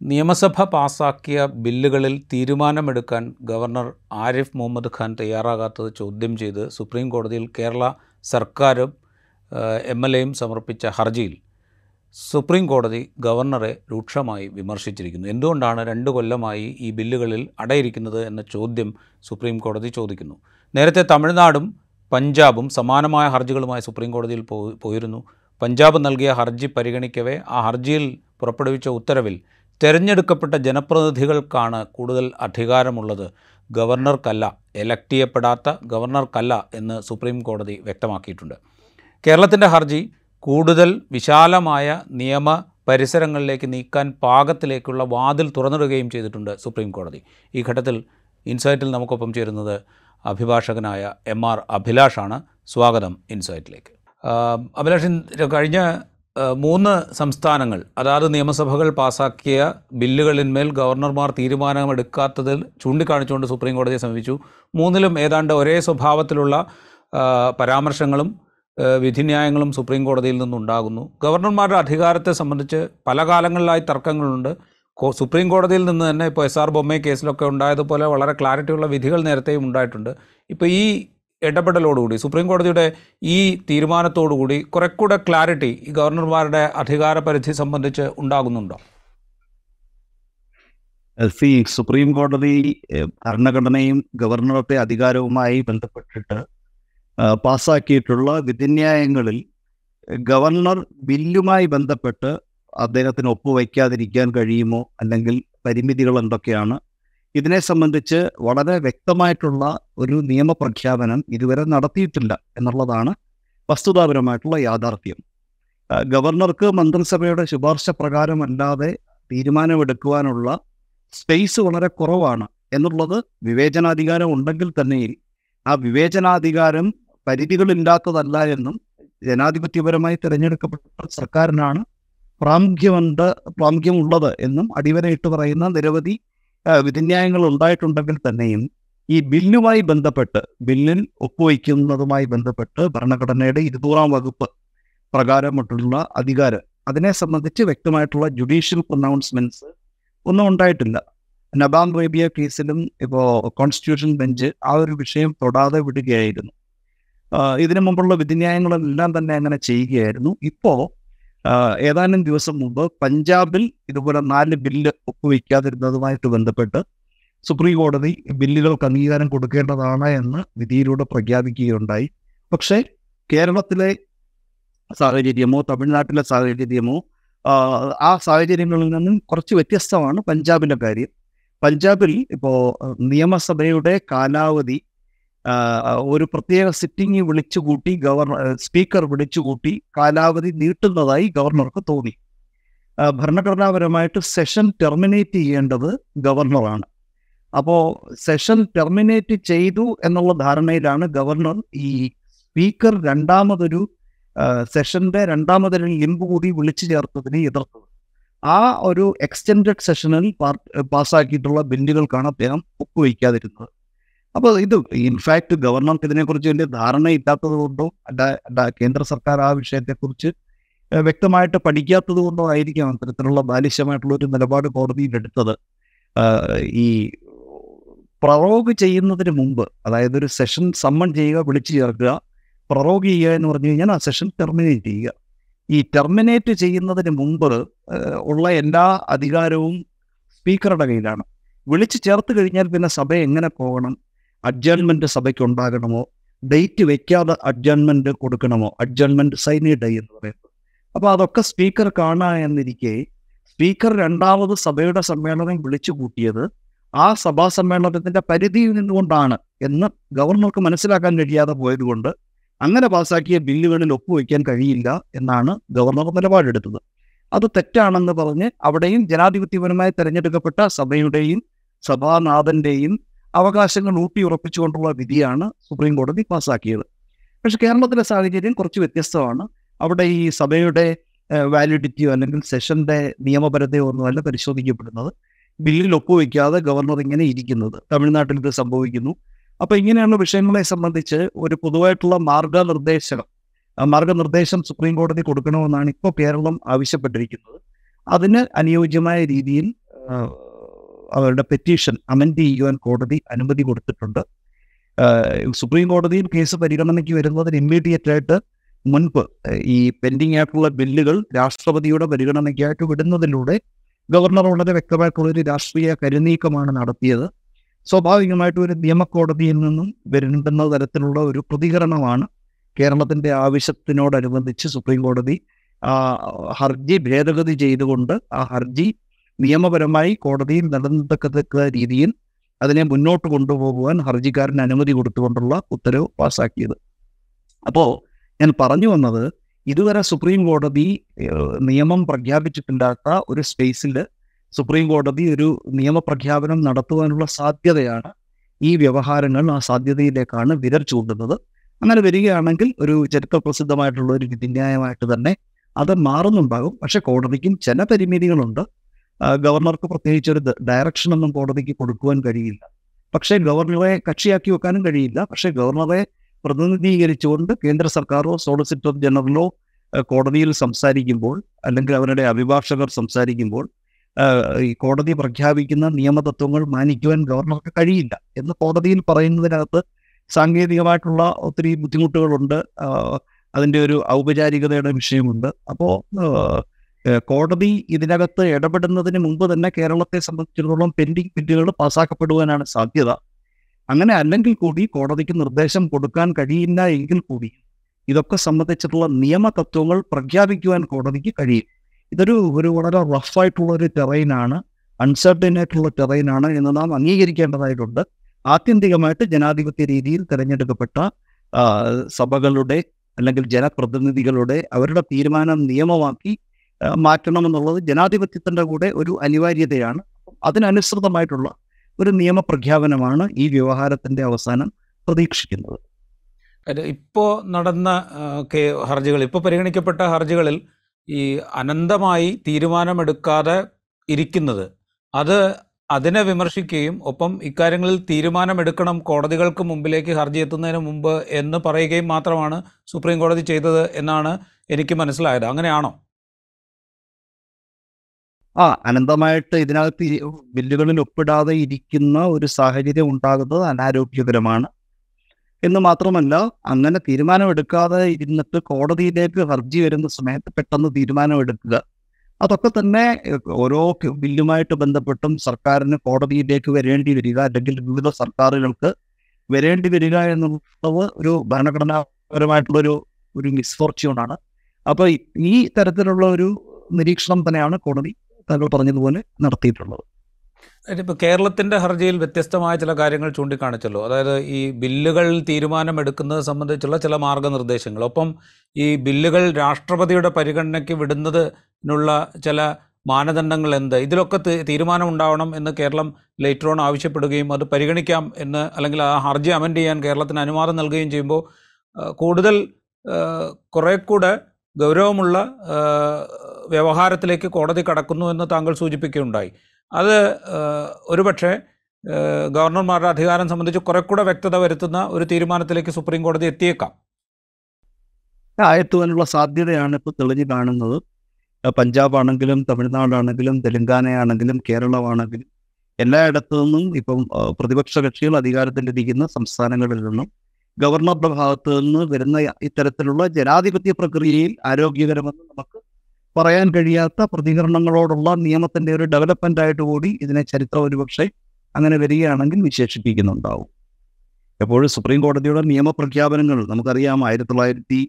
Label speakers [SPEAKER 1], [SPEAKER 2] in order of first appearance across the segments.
[SPEAKER 1] നിയമസഭ പാസാക്കിയ ബില്ലുകളിൽ തീരുമാനമെടുക്കാൻ ഗവർണർ ആരിഫ് മുഹമ്മദ് ഖാൻ തയ്യാറാകാത്തത് ചോദ്യം ചെയ്ത് സുപ്രീം കോടതിയിൽ കേരള സർക്കാരും എം എൽ എയും സമർപ്പിച്ച ഹർജിയിൽ സുപ്രീം കോടതി ഗവർണറെ രൂക്ഷമായി വിമർശിച്ചിരിക്കുന്നു. എന്തുകൊണ്ടാണ് രണ്ട് കൊല്ലമായി ഈ ബില്ലുകളിൽ അടയിരിക്കുന്നത് എന്ന ചോദ്യം സുപ്രീം കോടതി ചോദിക്കുന്നു. നേരത്തെ തമിഴ്നാടും പഞ്ചാബും സമാനമായ ഹർജികളുമായി സുപ്രീം കോടതിയിൽ പോയിരുന്നു. പഞ്ചാബ് നൽകിയ ഹർജി പരിഗണിക്കവേ ആ ഹർജിയിൽ പുറപ്പെടുവിച്ച ഉത്തരവിൽ തിരഞ്ഞെടുക്കപ്പെട്ട ജനപ്രതിനിധികൾക്കാണ് കൂടുതൽ അധികാരമുള്ളത്. ഗവർണർക്കല്ല എലക്ട് ചെയ്യപ്പെടാത്ത ഗവർണർക്കല്ല എന്ന് സുപ്രീം കോടതി വ്യക്തമാക്കിയിട്ടുണ്ട്. കേരളത്തിന്റെ ഹർജി കൂടുതൽ വിശാലമായ നിയമ പരിസരങ്ങളിലേക്ക് നീക്കാൻ പാകത്തിലേക്കുള്ള വാതിൽ തുറന്നിടുകയും ചെയ്തിട്ടുണ്ട് സുപ്രീം കോടതി. ഈ ഘട്ടത്തിൽ ഇൻസൈറ്റിൽ നമുക്കൊപ്പം ചേരുന്നത് അഭിഭാഷകനായ എം ആർ അഭിലാഷാണ്. സ്വാഗതം ഇൻസൈറ്റിലേക്ക്. അഭിലാഷ് കഴിഞ്ഞ മൂന്ന് സംസ്ഥാനങ്ങൾ അതാത് നിയമസഭകൾ പാസാക്കിയ ബില്ലുകളിന്മേൽ ഗവർണർമാർ തീരുമാനമെടുക്കാത്തതിൽ ചൂണ്ടിക്കാണിച്ചുകൊണ്ട് സുപ്രീം കോടതിയെ സമീപിച്ചു. മൂന്നിലും ഏതാണ്ട് ഒരേ സ്വഭാവത്തിലുള്ള പരാമർശങ്ങളും വിധിന്യായങ്ങളും സുപ്രീം കോടതിയിൽ നിന്നുണ്ടാകുന്നു. ഗവർണർമാരുടെ അധികാരത്തെ സംബന്ധിച്ച് പല കാലങ്ങളിലായി തർക്കങ്ങളുണ്ട്. സുപ്രീം കോടതിയിൽ നിന്ന് തന്നെ ഇപ്പോൾ എസ് ആർ ബൊമ്മ കേസിലൊക്കെ ഉണ്ടായതുപോലെ വളരെ ക്ലാരിറ്റിയുള്ള വിധികൾ നേരത്തെയും ഉണ്ടായിട്ടുണ്ട്. ഇപ്പോൾ ഈ ഇടപെടലോടുകൂടി സുപ്രീം കോടതിയുടെ ഈ തീരുമാനത്തോടുകൂടി കുറെ കൂടെ ക്ലാരിറ്റി ഈ ഗവർണർമാരുടെ അധികാര പരിധി സംബന്ധിച്ച് ഉണ്ടാകുന്നുണ്ടോ?
[SPEAKER 2] സി സുപ്രീം കോടതി ഭരണഘടനയും ഗവർണറുടെ അധികാരവുമായി ബന്ധപ്പെട്ടിട്ട് പാസാക്കിയിട്ടുള്ള വിധിന്യായങ്ങളിൽ ഗവർണർ ബില്ലുമായി ബന്ധപ്പെട്ട് അദ്ദേഹത്തിന് ഒപ്പുവയ്ക്കാതിരിക്കാൻ കഴിയുമോ? അല്ലെങ്കിൽ പരിമിതികൾ എന്തൊക്കെയാണ്? ഇതിനെ സംബന്ധിച്ച് വളരെ വ്യക്തമായിട്ടുള്ള ഒരു നിയമപ്രഖ്യാപനം ഇതുവരെ നടത്തിയിട്ടില്ല എന്നുള്ളതാണ് വസ്തുതാപരമായിട്ടുള്ള യാഥാർത്ഥ്യം. ഗവർണർക്ക് മന്ത്രിസഭയുടെ ശുപാർശ പ്രകാരമല്ലാതെ തീരുമാനമെടുക്കുവാനുള്ള സ്പേസ് വളരെ കുറവാണ് എന്നുള്ളത് വിവേചനാധികാരം ഉണ്ടെങ്കിൽ തന്നെയും ആ വിവേചനാധികാരം പരിധികളില്ലാത്തതല്ല എന്നും ജനാധിപത്യപരമായി തിരഞ്ഞെടുക്കപ്പെട്ട സർക്കാരിനാണ് പ്രാമുഖ്യമുണ്ട് പ്രാമുഖ്യമുള്ളത് എന്നും അടിവരയിട്ട് പറയുന്ന നിരവധി വിധിന്യായങ്ങൾ ഉണ്ടായിട്ടുണ്ടെങ്കിൽ തന്നെയും ഈ ബില്ലുമായി ബന്ധപ്പെട്ട് ബില്ലിൽ ഒപ്പുവയ്ക്കുന്നതുമായി ബന്ധപ്പെട്ട് ഭരണഘടനയുടെ ഇരുന്നൂറാം വകുപ്പ് പ്രകാരമായിട്ടുള്ള അധികാരം അതിനെ സംബന്ധിച്ച് വ്യക്തമായിട്ടുള്ള ജുഡീഷ്യൽ പ്രൊനൗൺസ്മെന്റ്സ് ഒന്നും ഉണ്ടായിട്ടില്ല. നബാം റേബിയ കേസിലും ഇപ്പോൾ കോൺസ്റ്റിറ്റ്യൂഷൻ ബെഞ്ച് ആ ഒരു വിഷയം തൊടാതെ വിടുകയായിരുന്നു. ഇതിനു മുമ്പുള്ള വിധിന്യായങ്ങളെല്ലാം തന്നെ അങ്ങനെ ചെയ്യുകയായിരുന്നു. ഇപ്പോൾ ഏതാനും ദിവസം മുമ്പ് പഞ്ചാബിൽ ഇതുപോലെ നാല് ബില്ല് ഒപ്പുവയ്ക്കാതിരുന്നതുമായിട്ട് ബന്ധപ്പെട്ട് സുപ്രീം കോടതി ബില്ലുകൾക്ക് അംഗീകാരം കൊടുക്കേണ്ടതാണ് എന്ന് വിധിയിലൂടെ പ്രഖ്യാപിക്കുകയുണ്ടായി. പക്ഷേ കേരളത്തിലെ സാഹചര്യമോ തമിഴ്നാട്ടിലെ സാഹചര്യമോ ആ, സാഹചര്യങ്ങളിൽ നിന്നും കുറച്ച് വ്യത്യസ്തമാണ് പഞ്ചാബിന്റെ കാര്യം. പഞ്ചാബിൽ ഇപ്പോൾ നിയമസഭയുടെ കാലാവധി ഒരു പ്രത്യേക സിറ്റിംഗ് വിളിച്ചുകൂട്ടി ഗവർണർ സ്പീക്കർ വിളിച്ചുകൂട്ടി കാലാവധി നീട്ടുന്നതായി ഗവർണർക്ക് തോന്നി. ഭരണഘടനാപരമായിട്ട് സെഷൻ ടെർമിനേറ്റ് ചെയ്യേണ്ടത് ഗവർണറാണ് അപ്പോൾ സെഷൻ ടെർമിനേറ്റ് ചെയ്തു എന്നുള്ള ധാരണയിലാണ് ഗവർണർ ഈ സ്പീക്കർ രണ്ടാമതൊരു സെഷന്റെ രണ്ടാമതൊരു ലിമ്പ് കൂടി വിളിച്ചു ചേർത്തതിനെ എതിർത്തത്. ആ ഒരു എക്സ്റ്റെൻഡഡ് സെഷനിൽ പാസ്സാക്കിയിട്ടുള്ള ബില്ലുകൾക്കാണ് അദ്ദേഹം ഒപ്പുവയ്ക്കാതിരുന്നത് അപ്പോൾ ഇത് ഇൻഫാക്ട് ഗവർണർക്ക് ഇതിനെക്കുറിച്ച് വലിയ ധാരണ ഇല്ലാത്തത് കൊണ്ടോ അല്ല കേന്ദ്ര സർക്കാർ ആ വിഷയത്തെക്കുറിച്ച് വ്യക്തമായിട്ട് പഠിക്കാത്തത് കൊണ്ടോ ആയിരിക്കാം അത്തരത്തിലുള്ള ബാലിശ്യമായിട്ടുള്ള ഒരു നിലപാട് കോടതിയിൽ എടുത്തത്. ഈ പ്രറോഗ് ചെയ്യുന്നതിന് മുമ്പ് അതായത് ഒരു സെഷൻ സമ്മൺ ചെയ്യുക വിളിച്ചു ചേർക്കുക പ്രറോഗ് ചെയ്യുക എന്ന് പറഞ്ഞു കഴിഞ്ഞാൽ ആ സെഷൻ ടെർമിനേറ്റ് ചെയ്യുക. ഈ ടെർമിനേറ്റ് ചെയ്യുന്നതിന് മുമ്പ് ഉള്ള എല്ലാ അധികാരവും സ്പീക്കറുടെ കയ്യിലാണ്. വിളിച്ചു ചേർത്ത് കഴിഞ്ഞാൽ പിന്നെ സഭ എങ്ങനെ പോകണം? അഡ്ജേൺമെന്റ് സഭയ്ക്ക് ഉണ്ടാകണമോ ഡേറ്റ് വെക്കാതെ അഡ്ജൺമെന്റ് കൊടുക്കണമോ? അഡ്ജൺമെന്റ് സൈനി ഡേ എന്ന് പറയുന്നത്. അപ്പോൾ അതൊക്കെ സ്പീക്കർ കാണുക എന്നിരിക്കെ സ്പീക്കർ രണ്ടാമത് സഭയുടെ സമ്മേളനം വിളിച്ചു കൂട്ടിയത് ആ സഭാ സമ്മേളനത്തിന്റെ പരിധിയിൽ നിന്നുകൊണ്ടാണ് എന്ന് ഗവർണർക്ക് മനസ്സിലാക്കാൻ കഴിയാതെ പോയതുകൊണ്ട് അങ്ങനെ പാസാക്കിയ ബില്ലുകളിൽ ഒപ്പുവെക്കാൻ കഴിയില്ല എന്നാണ് ഗവർണർ നിലപാടെടുത്തത്. അത് തെറ്റാണെന്ന് പറഞ്ഞ് അവിടെയും ജനാധിപത്യപരമായി തെരഞ്ഞെടുക്കപ്പെട്ട സഭയുടെയും സഭാനാഥന്റെയും അവകാശങ്ങൾ ഊട്ടിയുറപ്പിച്ചുകൊണ്ടുള്ള വിധിയാണ് സുപ്രീം കോടതി പാസ്സാക്കിയത് പക്ഷെ കേരളത്തിലെ സാഹചര്യം കുറച്ച് വ്യത്യസ്തമാണ്. അവിടെ ഈ സഭയുടെ വാലിഡിറ്റിയോ അല്ലെങ്കിൽ സെഷന്റെ നിയമപരതയോ ഒന്നുമല്ല പരിശോധിക്കപ്പെടുന്നത്. ബില്ലിൽ ഒപ്പുവെക്കാതെ ഗവർണർ ഇങ്ങനെ ഇരിക്കുന്നത്. തമിഴ്നാട്ടിൽ ഇത് സംഭവിക്കുന്നു. അപ്പോൾ ഇങ്ങനെയുള്ള വിഷയങ്ങളെ സംബന്ധിച്ച് ഒരു പൊതുവായിട്ടുള്ള മാർഗനിർദ്ദേശം മാർഗനിർദ്ദേശം സുപ്രീം കോടതി കൊടുക്കണമെന്നാണ് ഇപ്പോൾ കേരളം ആവശ്യപ്പെട്ടിരിക്കുന്നത്. അതിന് അനുയോജ്യമായ രീതിയിൽ അവരുടെ പെറ്റീഷൻ അമെൻഡ് ചെയ്യുവാൻ കോടതി അനുമതി കൊടുത്തിട്ടുണ്ട്. സുപ്രീം കോടതിയിൽ കേസ് പരിഗണനയ്ക്ക് വരുന്നതിന് ഇമ്മീഡിയറ്റ് ആയിട്ട് മുൻപ് ഈ പെൻഡിങ് ആയിട്ടുള്ള ബില്ലുകൾ രാഷ്ട്രപതിയുടെ പരിഗണനയ്ക്കായിട്ട് വിടുന്നതിലൂടെ ഗവർണർ വളരെ വ്യക്തമായിട്ടുള്ള ഒരു രാഷ്ട്രീയ കരുനീക്കമാണ് നടത്തിയത്. സ്വാഭാവികമായിട്ടും ഒരു നിയമക്കോടതിയിൽ നിന്നും വരുന്ന തരത്തിലുള്ള ഒരു പ്രതികരണമാണ് കേരളത്തിന്റെ ആവശ്യത്തിനോടനുബന്ധിച്ച് സുപ്രീം കോടതി ഹർജി ഭേദഗതി ചെയ്തുകൊണ്ട് ആ ഹർജി നിയമപരമായി കോടതിയിൽ നടന്നത്തക്കത്തക്ക രീതിയിൽ അതിനെ മുന്നോട്ട് കൊണ്ടുപോകുവാൻ ഹർജിക്കാരന് അനുമതി കൊടുത്തുകൊണ്ടുള്ള ഉത്തരവ് പാസാക്കിയത്. അപ്പോൾ ഞാൻ പറഞ്ഞു വന്നത് ഇതുവരെ സുപ്രീം കോടതി നിയമം പ്രഖ്യാപിച്ചിട്ടില്ലാത്ത ഒരു സ്പേസിൽ സുപ്രീം കോടതി ഒരു നിയമപ്രഖ്യാപനം നടത്തുവാനുള്ള സാധ്യതയാണ് ഈ വ്യവഹാരങ്ങൾ ആ സാധ്യതയിലേക്കാണ് വിരൽ ചൂണ്ടുന്നത്. അങ്ങനെ വരികയാണെങ്കിൽ ഒരു ചരിത്ര പ്രസിദ്ധമായിട്ടുള്ള ഒരു വിധിന്യായമായിട്ട് തന്നെ അത് മാറുന്നുണ്ടാകും. പക്ഷെ കോടതിക്കും ചില പരിമിതികളുണ്ട്. ഗവർണർക്ക് പ്രത്യേകിച്ച് ഒരു ഡയറക്ഷൻ ഒന്നും കോടതിക്ക് കൊടുക്കുവാൻ കഴിയില്ല. പക്ഷേ ഗവർണറെ കക്ഷിയാക്കി വെക്കാനും കഴിയില്ല. പക്ഷേ ഗവർണറെ പ്രതിനിധീകരിച്ചുകൊണ്ട് കേന്ദ്ര സർക്കാരോ സോളിസിറ്റർ ജനറലോ കോടതിയിൽ സംസാരിക്കുമ്പോൾ അല്ലെങ്കിൽ അവരുടെ അഭിഭാഷകർ സംസാരിക്കുമ്പോൾ ഈ കോടതി പ്രഖ്യാപിക്കുന്ന നിയമതത്വങ്ങൾ മാനിക്കുവാൻ ഗവർണർക്ക് കഴിയില്ല എന്ന് കോടതിയിൽ പറയുന്നതിനകത്ത് സാങ്കേതികമായിട്ടുള്ള ഒത്തിരി ബുദ്ധിമുട്ടുകളുണ്ട്. അതിന്റെ ഒരു ഔപചാരികതയുടെ വിഷയമുണ്ട്. അപ്പോൾ കോടതി ഇതിനകത്ത് ഇടപെടുന്നതിന് മുമ്പ് തന്നെ കേരളത്തെ സംബന്ധിച്ചിടത്തോളം പെൻഡിങ് ബില്ലുകൾ പാസ്സാക്കപ്പെടുവാനാണ് സാധ്യത. അങ്ങനെ അല്ലെങ്കിൽ കൂടി കോടതിക്ക് നിർദ്ദേശം കൊടുക്കാൻ കഴിയില്ല എങ്കിൽ കൂടി ഇതൊക്കെ സംബന്ധിച്ചിട്ടുള്ള നിയമ തത്വങ്ങൾ പ്രഖ്യാപിക്കുവാൻ കോടതിക്ക് കഴിയും. ഇതൊരു ഒരു വളരെ റഫായിട്ടുള്ള ഒരു ടെറൈനാണ് അൺസർട്ടൈൻ ആയിട്ടുള്ള ടെറൈനാണ് എന്ന് നാം അംഗീകരിക്കേണ്ടതായിട്ടുണ്ട്. ആത്യന്തികമായിട്ട് ജനാധിപത്യ രീതിയിൽ തിരഞ്ഞെടുക്കപ്പെട്ട സഭകളുടെ അല്ലെങ്കിൽ ജനപ്രതിനിധികളുടെ അവരുടെ തീരുമാനം നിയമമാക്കി മാറ്റണമെന്നുള്ളത് ജനാധിപത്യത്തിന്റെ കൂടെ ഒരു അനിവാര്യതയാണ്. അതിനനുസൃതമായിട്ടുള്ള ഒരു നിയമപ്രഖ്യാപനമാണ് ഈ വ്യവഹാരത്തിന്റെ അവസാനം പ്രതീക്ഷിക്കുന്നത്.
[SPEAKER 1] ഇപ്പോൾ നടന്ന ഹർജികൾ ഇപ്പോൾ പരിഗണിക്കപ്പെട്ട ഹർജികളിൽ ഈ അനന്തമായി തീരുമാനമെടുക്കാതെ ഇരിക്കുന്നത് അത് അതിനെ വിമർശിക്കുകയും ഒപ്പം ഇക്കാര്യങ്ങളിൽ തീരുമാനമെടുക്കണം കോടതികൾക്ക് മുമ്പിലേക്ക് ഹർജി എത്തുന്നതിന് മുമ്പ് എന്ന് പറയുകയും മാത്രമാണ് സുപ്രീം കോടതി ചെയ്തത് എന്നാണ് എനിക്ക് മനസ്സിലായത്. അങ്ങനെയാണോ?
[SPEAKER 2] ആ അനന്തമായിട്ട് ഇതിനകത്ത് ബില്ലുകളിൽ ഒപ്പിടാതെ ഇരിക്കുന്ന ഒരു സാഹചര്യം ഉണ്ടാകുന്നത് അനാരോഗ്യകരമാണ്. എന്ന് മാത്രമല്ല അങ്ങനെ തീരുമാനമെടുക്കാതെ ഇരുന്നിട്ട് കോടതിയിലേക്ക് ഹർജി വരുന്ന സമയത്ത് പെട്ടെന്ന് തീരുമാനമെടുക്കുക. അതൊക്കെ തന്നെ ഓരോ ബില്ലുമായിട്ട് ബന്ധപ്പെട്ടും സർക്കാരിന് കോടതിയിലേക്ക് വരേണ്ടി വരിക അല്ലെങ്കിൽ വിവിധ സർക്കാരുകൾക്ക് വരേണ്ടി വരിക എന്നുള്ളത് ഒരു ഭരണഘടനാപരമായിട്ടുള്ളൊരു ഒരു മിസ്ഫോർച്യൂണാണ് അപ്പോൾ ഈ തരത്തിലുള്ള ഒരു നിരീക്ഷണം തന്നെയാണ് കോടതി താങ്കൾ പറഞ്ഞതുപോലെ നടത്തിയിട്ടുള്ളത്.
[SPEAKER 1] ഇപ്പോൾ കേരളത്തിന്റെ ഹർജിയിൽ വ്യത്യസ്തമായ ചില കാര്യങ്ങൾ ചൂണ്ടിക്കാണിച്ചല്ലോ. അതായത് ഈ ബില്ലുകൾ തീരുമാനമെടുക്കുന്നത് സംബന്ധിച്ചുള്ള ചില മാർഗനിർദ്ദേശങ്ങൾ. ഒപ്പം ഈ ബില്ലുകൾ രാഷ്ട്രപതിയുടെ പരിഗണനയ്ക്ക് വിടുന്നതിനുള്ള ചില മാനദണ്ഡങ്ങൾ എന്ത്? ഇതിലൊക്കെ തീരുമാനം ഉണ്ടാവണം എന്ന് കേരളം ലേറ്റർ ഓൺ ആവശ്യപ്പെടുകയും അത് പരിഗണിക്കാം എന്ന് അല്ലെങ്കിൽ ആ ഹർജി അമെൻഡ് ചെയ്യാൻ കേരളത്തിന് അനുവാദം നൽകുകയും ചെയ്യുമ്പോൾ കൂടുതൽ കുറേ കൂടെ ഗൗരവമുള്ള വ്യവഹാരത്തിലേക്ക് കോടതി കടക്കുന്നു എന്ന് താങ്കൾ സൂചിപ്പിക്കുകയുണ്ടായി. അത് ഒരുപക്ഷെ ഗവർണർമാരുടെ അധികാരം സംബന്ധിച്ച് കുറെ കൂടെ വ്യക്തത വരുത്തുന്ന ഒരു തീരുമാനത്തിലേക്ക് സുപ്രീം കോടതി എത്തിയേക്കാം.
[SPEAKER 2] എത്തുവാനുള്ള സാധ്യതയാണ് ഇപ്പോൾ തെളിഞ്ഞു കാണുന്നത്. പഞ്ചാബ് ആണെങ്കിലും തമിഴ്നാടാണെങ്കിലും തെലങ്കാനയാണെങ്കിലും കേരളമാണെങ്കിലും എല്ലായിടത്തു നിന്നും ഇപ്പം പ്രതിപക്ഷ കക്ഷികൾ അധികാരത്തിലിരിക്കുന്ന സംസ്ഥാനങ്ങളിൽ നിന്നും ഗവർണറുടെ ഭാഗത്തു നിന്ന് വരുന്ന ഇത്തരത്തിലുള്ള ജനാധിപത്യ പ്രക്രിയയിൽ ആരോഗ്യകരമെന്ന് നമുക്ക് പറയാൻ കഴിയാത്ത പ്രതികരണങ്ങളോടുള്ള നിയമത്തിന്റെ ഒരു ഡെവലപ്മെന്റ് ആയിട്ട് കൂടി ഇതിനെ ചരിത്രം ഒരുപക്ഷെ അങ്ങനെ വരികയാണെങ്കിൽ വിശേഷിപ്പിക്കുന്നുണ്ടാവും. എപ്പോഴും സുപ്രീം കോടതിയുടെ നിയമപ്രഖ്യാപനങ്ങൾ നമുക്കറിയാം ആയിരത്തി തൊള്ളായിരത്തി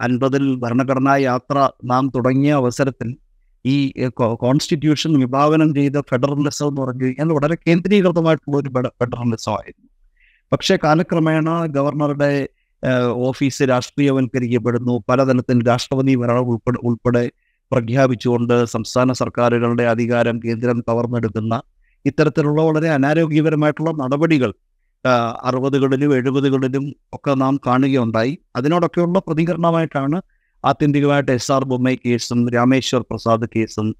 [SPEAKER 2] അൻപതിൽ ഭരണഘടനാ യാത്ര നാം തുടങ്ങിയ അവസരത്തിൽ ഈ കോൺസ്റ്റിറ്റ്യൂഷൻ വിഭാവനം ചെയ്ത ഫെഡറലിസം എന്ന് പറഞ്ഞു കഴിഞ്ഞാൽ വളരെ കേന്ദ്രീകൃതമായിട്ടുള്ള ഒരു ഫെഡറലിസം ആയിരുന്നു. പക്ഷേ കാലക്രമേണ ഗവർണറുടെ ഓഫീസ് രാഷ്ട്രീയവൽക്കരിക്കപ്പെടുന്നു. പലതരത്തിൽ രാഷ്ട്രപതി ഭരണം ഉൾപ്പെടെ ഉൾപ്പെടെ പ്രഖ്യാപിച്ചുകൊണ്ട് സംസ്ഥാന സർക്കാരുകളുടെ അധികാരം കേന്ദ്രം കവർന്നെടുക്കുന്ന ഇത്തരത്തിലുള്ള വളരെ അനാരോഗ്യപരമായിട്ടുള്ള നടപടികൾ അറുപതുകളിലും എഴുപതുകളിലും ഒക്കെ നാം കാണുകയുണ്ടായി. അതിനോടൊക്കെയുള്ള പ്രതികരണമായിട്ടാണ് ആത്യന്തികമായിട്ട് എസ് ആർ ബൊമ്മൈ കേസും രാമേശ്വർ പ്രസാദ് കേസും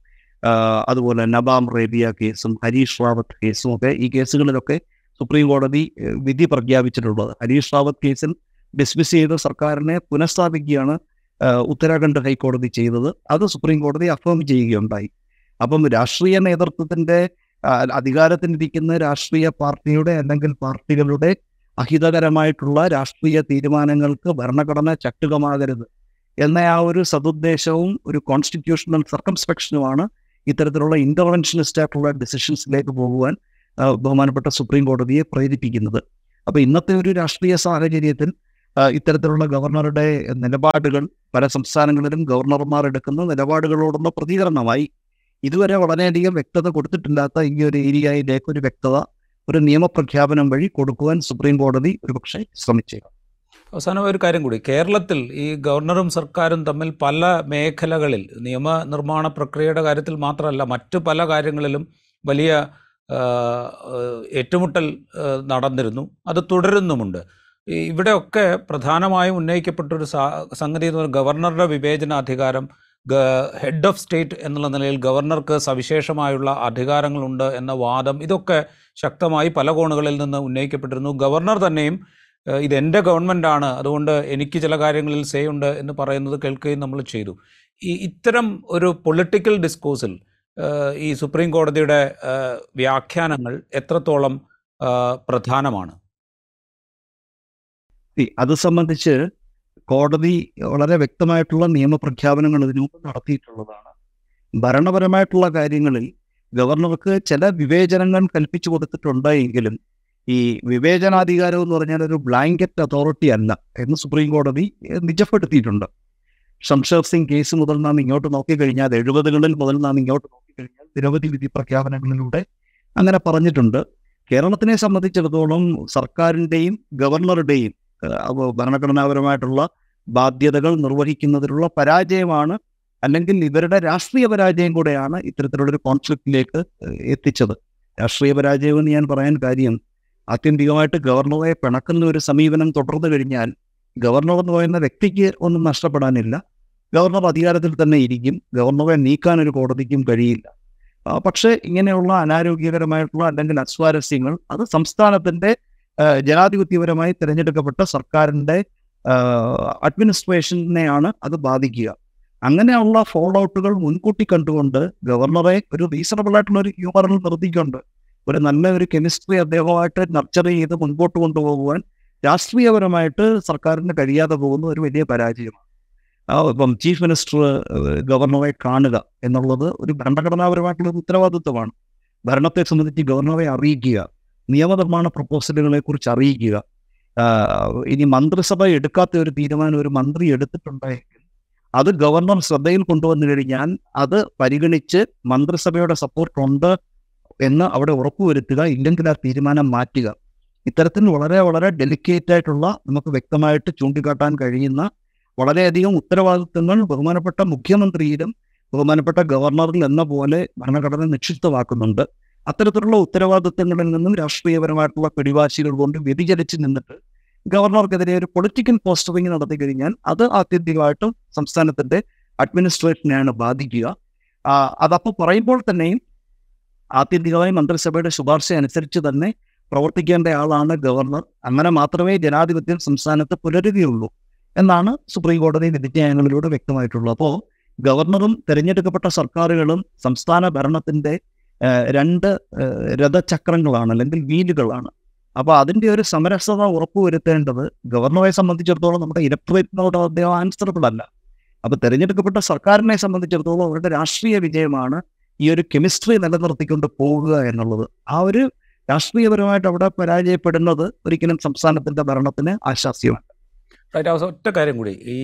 [SPEAKER 2] അതുപോലെ നബാം റേബിയ കേസും ഹരീഷ് റാവത്ത് കേസും ഒക്കെ ഈ കേസുകളിലൊക്കെ സുപ്രീം കോടതി വിധി പ്രഖ്യാപിച്ചിട്ടുള്ളത്. ഹരീഷ് റാവത്ത് കേസിൽ ഡിസ്മിസ് ചെയ്ത സർക്കാരിനെ പുനഃസ്ഥാപിക്കുകയാണ് ഉത്തരാഖണ്ഡ് ഹൈക്കോടതി ചെയ്തത്. അത് സുപ്രീം കോടതി അഫേം ചെയ്യുകയുണ്ടായി. അപ്പം രാഷ്ട്രീയ നേതൃത്വത്തിന്റെ അധികാരത്തിനിരിക്കുന്ന രാഷ്ട്രീയ പാർട്ടിയുടെ അല്ലെങ്കിൽ പാർട്ടികളുടെ അഹിതകരമായിട്ടുള്ള രാഷ്ട്രീയ തീരുമാനങ്ങൾക്ക് ഭരണഘടന ചട്ടുകമാകരുത് എന്ന ആ ഒരു സതുദ്ദേശവും ഒരു കോൺസ്റ്റിറ്റ്യൂഷണൽ സർക്കംസ്പെക്ഷനുമാണ് ഇത്തരത്തിലുള്ള ഇന്റർവെൻഷനിസ്റ്റ് ആയിട്ടുള്ള ഡിസിഷൻസിലേക്ക് പോകുവാൻ ബഹുമാനപ്പെട്ട സുപ്രീം കോടതിയെ പ്രേരിപ്പിക്കുന്നത്. അപ്പോൾ ഇന്നത്തെ ഒരു രാഷ്ട്രീയ സാഹചര്യത്തിൽ ഇത്തരത്തിലുള്ള ഗവർണറുടെ നിലപാടുകൾ പല സംസ്ഥാനങ്ങളിലും ഗവർണർമാർ എടുക്കുന്ന നിലപാടുകളോടുള്ള പ്രതികരണമായി ഇതുവരെ വളരെയധികം വ്യക്തത കൊടുത്തിട്ടില്ലാത്ത ഈ ഒരു ഏരിയയിലേക്ക് ഒരു വ്യക്തത ഒരു നിയമപ്രഖ്യാപനം വഴി കൊടുക്കുവാൻ സുപ്രീം കോടതി ഒരുപക്ഷെ ശ്രമിച്ചേക്കാം.
[SPEAKER 1] അവസാനം ഒരു കാര്യം കൂടി. കേരളത്തിൽ ഈ ഗവർണറും സർക്കാരും തമ്മിൽ പല മേഖലകളിൽ നിയമനിർമ്മാണ പ്രക്രിയയുടെ കാര്യത്തിൽ മാത്രമല്ല മറ്റു പല കാര്യങ്ങളിലും വലിയ ഏറ്റുമുട്ടൽ നടന്നിരുന്നു. അത് തുടരുന്നുമുണ്ട്. ഇവിടെയൊക്കെ പ്രധാനമായും ഉന്നയിക്കപ്പെട്ടൊരു സംഗതി എന്ന് പറയുന്നത് ഗവർണറുടെ വിവേചനാധികാരം ഹെഡ് ഓഫ് സ്റ്റേറ്റ് എന്നുള്ള നിലയിൽ ഗവർണർക്ക് സവിശേഷമായുള്ള അധികാരങ്ങളുണ്ട് എന്ന വാദം ഇതൊക്കെ ശക്തമായി പല കോണുകളിൽ നിന്ന് ഉന്നയിക്കപ്പെട്ടിരുന്നു. ഗവർണർ തന്നെയും ഇതെന്റെ ഗവൺമെന്റാണ് അതുകൊണ്ട് എനിക്ക് ചില കാര്യങ്ങളിൽ സേ ഉണ്ട് എന്ന് പറയുന്നത് കേൾക്കുകയും നമ്മൾ ചെയ്തു. ഈ ഇത്തരം ഒരു പൊളിറ്റിക്കൽ ഡിസ്കോഴ്സിൽ ഈ സുപ്രീം കോടതിയുടെ വ്യാഖ്യാനങ്ങൾ എത്രത്തോളം പ്രധാനമാണ്?
[SPEAKER 2] അത് സംബന്ധിച്ച് കോടതി വളരെ വ്യക്തമായിട്ടുള്ള നിയമപ്രഖ്യാപനങ്ങൾ ഇതിനു മുമ്പ് നടത്തിയിട്ടുള്ളതാണ്. ഭരണപരമായിട്ടുള്ള കാര്യങ്ങളിൽ ഗവർണർക്ക് ചില വിവേചനങ്ങൾ കൽപ്പിച്ചു കൊടുത്തിട്ടുണ്ട് എങ്കിലും ഈ വിവേചനാധികാരം എന്ന് പറഞ്ഞാൽ ഒരു ബ്ലാങ്കറ്റ് അതോറിറ്റി അല്ല എന്ന് സുപ്രീം കോടതി നിജപ്പെടുത്തിയിട്ടുണ്ട്. ഷംഷേർ സിംഗ് കേസ് മുതൽ നാം ഇങ്ങോട്ട് നോക്കിക്കഴിഞ്ഞാൽ എഴുപതുകളിൽ മുതൽ നാം ഇങ്ങോട്ട് നോക്കിക്കഴിഞ്ഞാൽ നിരവധി വിധി പ്രഖ്യാപനങ്ങളിലൂടെ അങ്ങനെ പറഞ്ഞിട്ടുണ്ട്. കേരളത്തിനെ സംബന്ധിച്ചിടത്തോളം സർക്കാരിന്റെയും ഗവർണറുടെയും ഭരണഘടനാപരമായിട്ടുള്ള ബാധ്യതകൾ നിർവഹിക്കുന്നതിലുള്ള പരാജയമാണ് അല്ലെങ്കിൽ ഇവരുടെ രാഷ്ട്രീയ പരാജയം കൂടെയാണ് ഇത്തരത്തിലുള്ളൊരു കോൺഫ്ലിക്റ്റിലേക്ക് എത്തിച്ചത്. രാഷ്ട്രീയ പരാജയം എന്ന് ഞാൻ പറയാൻ കാര്യം ആത്യന്തികമായിട്ട് ഗവർണറെ പിണക്കുന്ന ഒരു സമീപനം തുടർന്നു കഴിഞ്ഞാൽ ഗവർണർ എന്ന് പറയുന്ന വ്യക്തിക്ക് ഒന്നും നഷ്ടപ്പെടാനില്ല. ഗവർണർ അധികാരത്തിൽ തന്നെ ഇരിക്കും. ഗവർണറെ നീക്കാൻ ഒരു കോടതിക്കും കഴിയില്ല. പക്ഷേ ഇങ്ങനെയുള്ള അനാരോഗ്യകരമായിട്ടുള്ള അല്ലെങ്കിൽ അസ്വാരസ്യങ്ങൾ അത് സംസ്ഥാനത്തിന്റെ ജനാധിപത്യപരമായി തിരഞ്ഞെടുക്കപ്പെട്ട സർക്കാരിന്റെ അഡ്മിനിസ്ട്രേഷനെയാണ് അത് ബാധിക്കുക. അങ്ങനെയുള്ള ഫോൾഡ് ഔട്ടുകൾ മുൻകൂട്ടി കണ്ടുകൊണ്ട് ഗവർണറെ ഒരു റീസണബിൾ ആയിട്ടുള്ള ഒരു ഹ്യൂമറിൽ നിർത്തിക്കൊണ്ട് ഒരു നല്ല ഒരു കെമിസ്ട്രി അദ്ദേഹമായിട്ട് നർച്ചർ ചെയ്ത് മുൻപോട്ട് കൊണ്ടുപോകുവാൻ രാഷ്ട്രീയപരമായിട്ട് സർക്കാരിന് കഴിയാതെ പോകുന്ന ഒരു വലിയ പരാജയമാണ്. ഇപ്പം ചീഫ് മിനിസ്റ്റർ ഗവർണറെ കാണുക എന്നുള്ളത് ഒരു ഭരണഘടനാപരമായിട്ടുള്ള ഉത്തരവാദിത്വമാണ്. ഭരണത്തെ സംബന്ധിച്ച് ഗവർണറെ അറിയിക്കുക. നിയമനിർമ്മാണ പ്രപ്പോസലുകളെ കുറിച്ച് അറിയിക്കുക. ഇനി മന്ത്രിസഭ എടുക്കാത്ത ഒരു തീരുമാനം ഒരു മന്ത്രി എടുത്തിട്ടുണ്ടെങ്കിൽ അത് ഗവർണർ ശ്രദ്ധയിൽ കൊണ്ടുവന്നു കഴിഞ്ഞാൽ അത് പരിഗണിച്ച് മന്ത്രിസഭയുടെ സപ്പോർട്ട് ഉണ്ട് എന്ന് അവിടെ ഉറപ്പുവരുത്തുക ഇല്ലെങ്കിൽ ആ തീരുമാനം മാറ്റുക. ഇത്തരത്തിൽ വളരെ വളരെ ഡെലിക്കേറ്റ് ആയിട്ടുള്ള നമുക്ക് വ്യക്തമായിട്ട് ചൂണ്ടിക്കാട്ടാൻ കഴിയുന്ന വളരെയധികം ഉത്തരവാദിത്വങ്ങൾ ബഹുമാനപ്പെട്ട മുഖ്യമന്ത്രിയിലും ബഹുമാനപ്പെട്ട ഗവർണറിൽ എന്ന പോലെ ഭരണഘടന നിക്ഷിപ്തമാക്കുന്നുണ്ട്. അത്തരത്തിലുള്ള ഉത്തരവാദിത്തങ്ങളിൽ നിന്നും രാഷ്ട്രീയപരമായിട്ടുള്ള പിടിവാശികൾ കൊണ്ട് വ്യതിചലിച്ച് നിന്നിട്ട് ഗവർണർക്കെതിരെ ഒരു പൊളിറ്റിക്കൽ പോസ്റ്ററിംഗ് നടത്തി കഴിഞ്ഞാൽ അത് ആത്യന്തികമായിട്ടും സംസ്ഥാനത്തിന്റെ അഡ്മിനിസ്ട്രേഷനെയാണ് ബാധിക്കുക. അതപ്പോൾ പറയുമ്പോൾ തന്നെയും ആത്യന്തികമായി മന്ത്രിസഭയുടെ ശുപാർശ അനുസരിച്ച് തന്നെ പ്രവർത്തിക്കേണ്ട ആളാണ് ഗവർണർ. അങ്ങനെ മാത്രമേ ജനാധിപത്യം സംസ്ഥാനത്ത് പുലരുകയുള്ളൂ എന്നാണ് സുപ്രീം കോടതി വിധിന്യായങ്ങളിലൂടെ വ്യക്തമായിട്ടുള്ളത്. അപ്പോൾ ഗവർണറും തിരഞ്ഞെടുക്കപ്പെട്ട സർക്കാരുകളും സംസ്ഥാന ഭരണത്തിന്റെ രണ്ട് രഥചക്രങ്ങളാണ് അല്ലെങ്കിൽ വീലുകളാണ്. അപ്പോൾ അതിന്റെ ഒരു സമരസത ഉറപ്പുവരുത്തേണ്ടത് ഗവർണറെ സംബന്ധിച്ചിടത്തോളം നമ്മുടെ ഇലക്ട്രേറ്റിനോട് അദ്ദേഹം ആൻസറബിൾ അല്ല. അപ്പോൾ തിരഞ്ഞെടുക്കപ്പെട്ട സർക്കാരിനെ സംബന്ധിച്ചിടത്തോളം അവരുടെ രാഷ്ട്രീയ വിജയമാണ് ഈ ഒരു കെമിസ്ട്രി നിലനിർത്തിക്കൊണ്ട് പോകുക എന്നുള്ളത്. ആ ഒരു രാഷ്ട്രീയപരമായിട്ട് അവിടെ പരാജയപ്പെടുന്നത് ഒരിക്കലും സംസ്ഥാനത്തിന്റെ ഭരണത്തിന് ആശാസ്യമാണ്
[SPEAKER 1] ഒറ്റ കാര്യം കൂടി. ഈ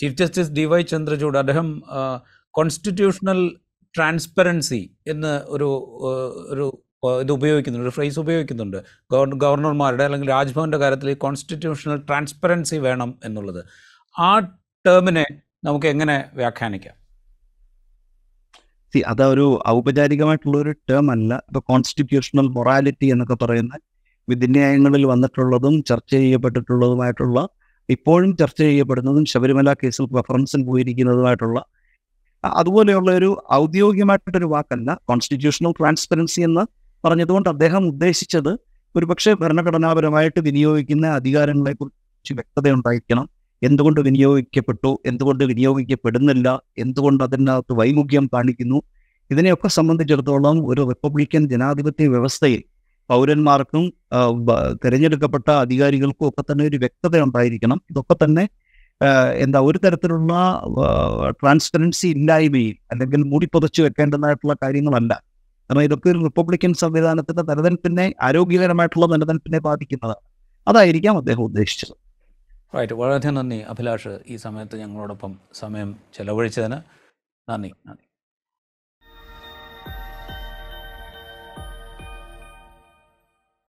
[SPEAKER 1] chief justice D Y Chandrachud അദ്ദേഹം കോൺസ്റ്റിറ്റ്യൂഷണൽ ട്രാൻസ്പെറൻസി എന്ന് ഒരു ഒരു ഇത് ഉപയോഗിക്കുന്നുണ്ട് ഫ്രേസ് ഉപയോഗിക്കുന്നുണ്ട്. ഗവർ ഗവർണർമാരുടെ അല്ലെങ്കിൽ രാജ്ഭവന്റെ കാര്യത്തിൽ കോൺസ്റ്റിറ്റ്യൂഷണൽ ട്രാൻസ്പെറൻസി വേണം എന്നുള്ളത്. ആ ടേമിനെ നമുക്ക് എങ്ങനെ വ്യാഖ്യാനിക്കാം?
[SPEAKER 2] സി അതൊരു ഔപചാരികമായിട്ടുള്ള ഒരു ടേം അല്ല ഇപ്പൊ കോൺസ്റ്റിറ്റ്യൂഷണൽ മൊറാലിറ്റി എന്നൊക്കെ പറയുന്ന വിധിന്യായങ്ങളിൽ വന്നിട്ടുള്ളതും ചർച്ച ചെയ്യപ്പെട്ടിട്ടുള്ളതുമായിട്ടുള്ള ഇപ്പോഴും ചർച്ച ചെയ്യപ്പെടുന്നതും ശബരിമല കേസിൽ റെഫറൻസിൽ പോയിരിക്കുന്നതുമായിട്ടുള്ള അതുപോലെയുള്ള ഒരു ഔദ്യോഗികമായിട്ടൊരു വാക്കല്ല കോൺസ്റ്റിറ്റ്യൂഷണൽ ട്രാൻസ്പെറൻസി എന്ന് പറഞ്ഞതുകൊണ്ട് അദ്ദേഹം ഉദ്ദേശിച്ചത് ഒരുപക്ഷെ ഭരണഘടനാപരമായിട്ട് വിനിയോഗിക്കുന്ന അധികാരങ്ങളെ കുറിച്ച് വ്യക്തത ഉണ്ടായിരിക്കണം എന്തുകൊണ്ട് വിനിയോഗിക്കപ്പെട്ടു എന്തുകൊണ്ട് വിനിയോഗിക്കപ്പെടുന്നില്ല എന്തുകൊണ്ട് അതിനകത്ത് വൈമുഖ്യം കാണിക്കുന്നു ഇതിനെയൊക്കെ സംബന്ധിച്ചിടത്തോളം ഒരു റിപ്പബ്ലിക്കൻ ജനാധിപത്യ വ്യവസ്ഥയിൽ പൗരന്മാർക്കും തിരഞ്ഞെടുക്കപ്പെട്ട അധികാരികൾക്കും ഒക്കെ തന്നെ ഒരു വ്യക്തത ഉണ്ടായിരിക്കണം ഇതൊക്കെ തന്നെ എന്താ ഒരു തരത്തിലുള്ള ട്രാൻസ്പെറൻസി ഇല്ലായ്മയും അല്ലെങ്കിൽ മൂടിപ്പൊതച്ചു വെക്കേണ്ടതായിട്ടുള്ള കാര്യങ്ങളല്ല. കാരണം ഇതൊക്കെ ഒരു റിപ്പബ്ലിക്കൻ സംവിധാനത്തിന്റെ നിലനിൽപ്പിനെ ആരോഗ്യകരമായിട്ടുള്ള നിലനിൽപ്പിനെ ബാധിക്കുന്നതാണ് അതായിരിക്കാം അദ്ദേഹം ഉദ്ദേശിച്ചത്.
[SPEAKER 1] റൈറ്റ് വളരെയധികം നന്ദി അഭിലാഷ്. ഈ സമയത്ത് ഞങ്ങളോടൊപ്പം സമയം ചെലവഴിച്ചതിന് നന്ദി. നന്ദി.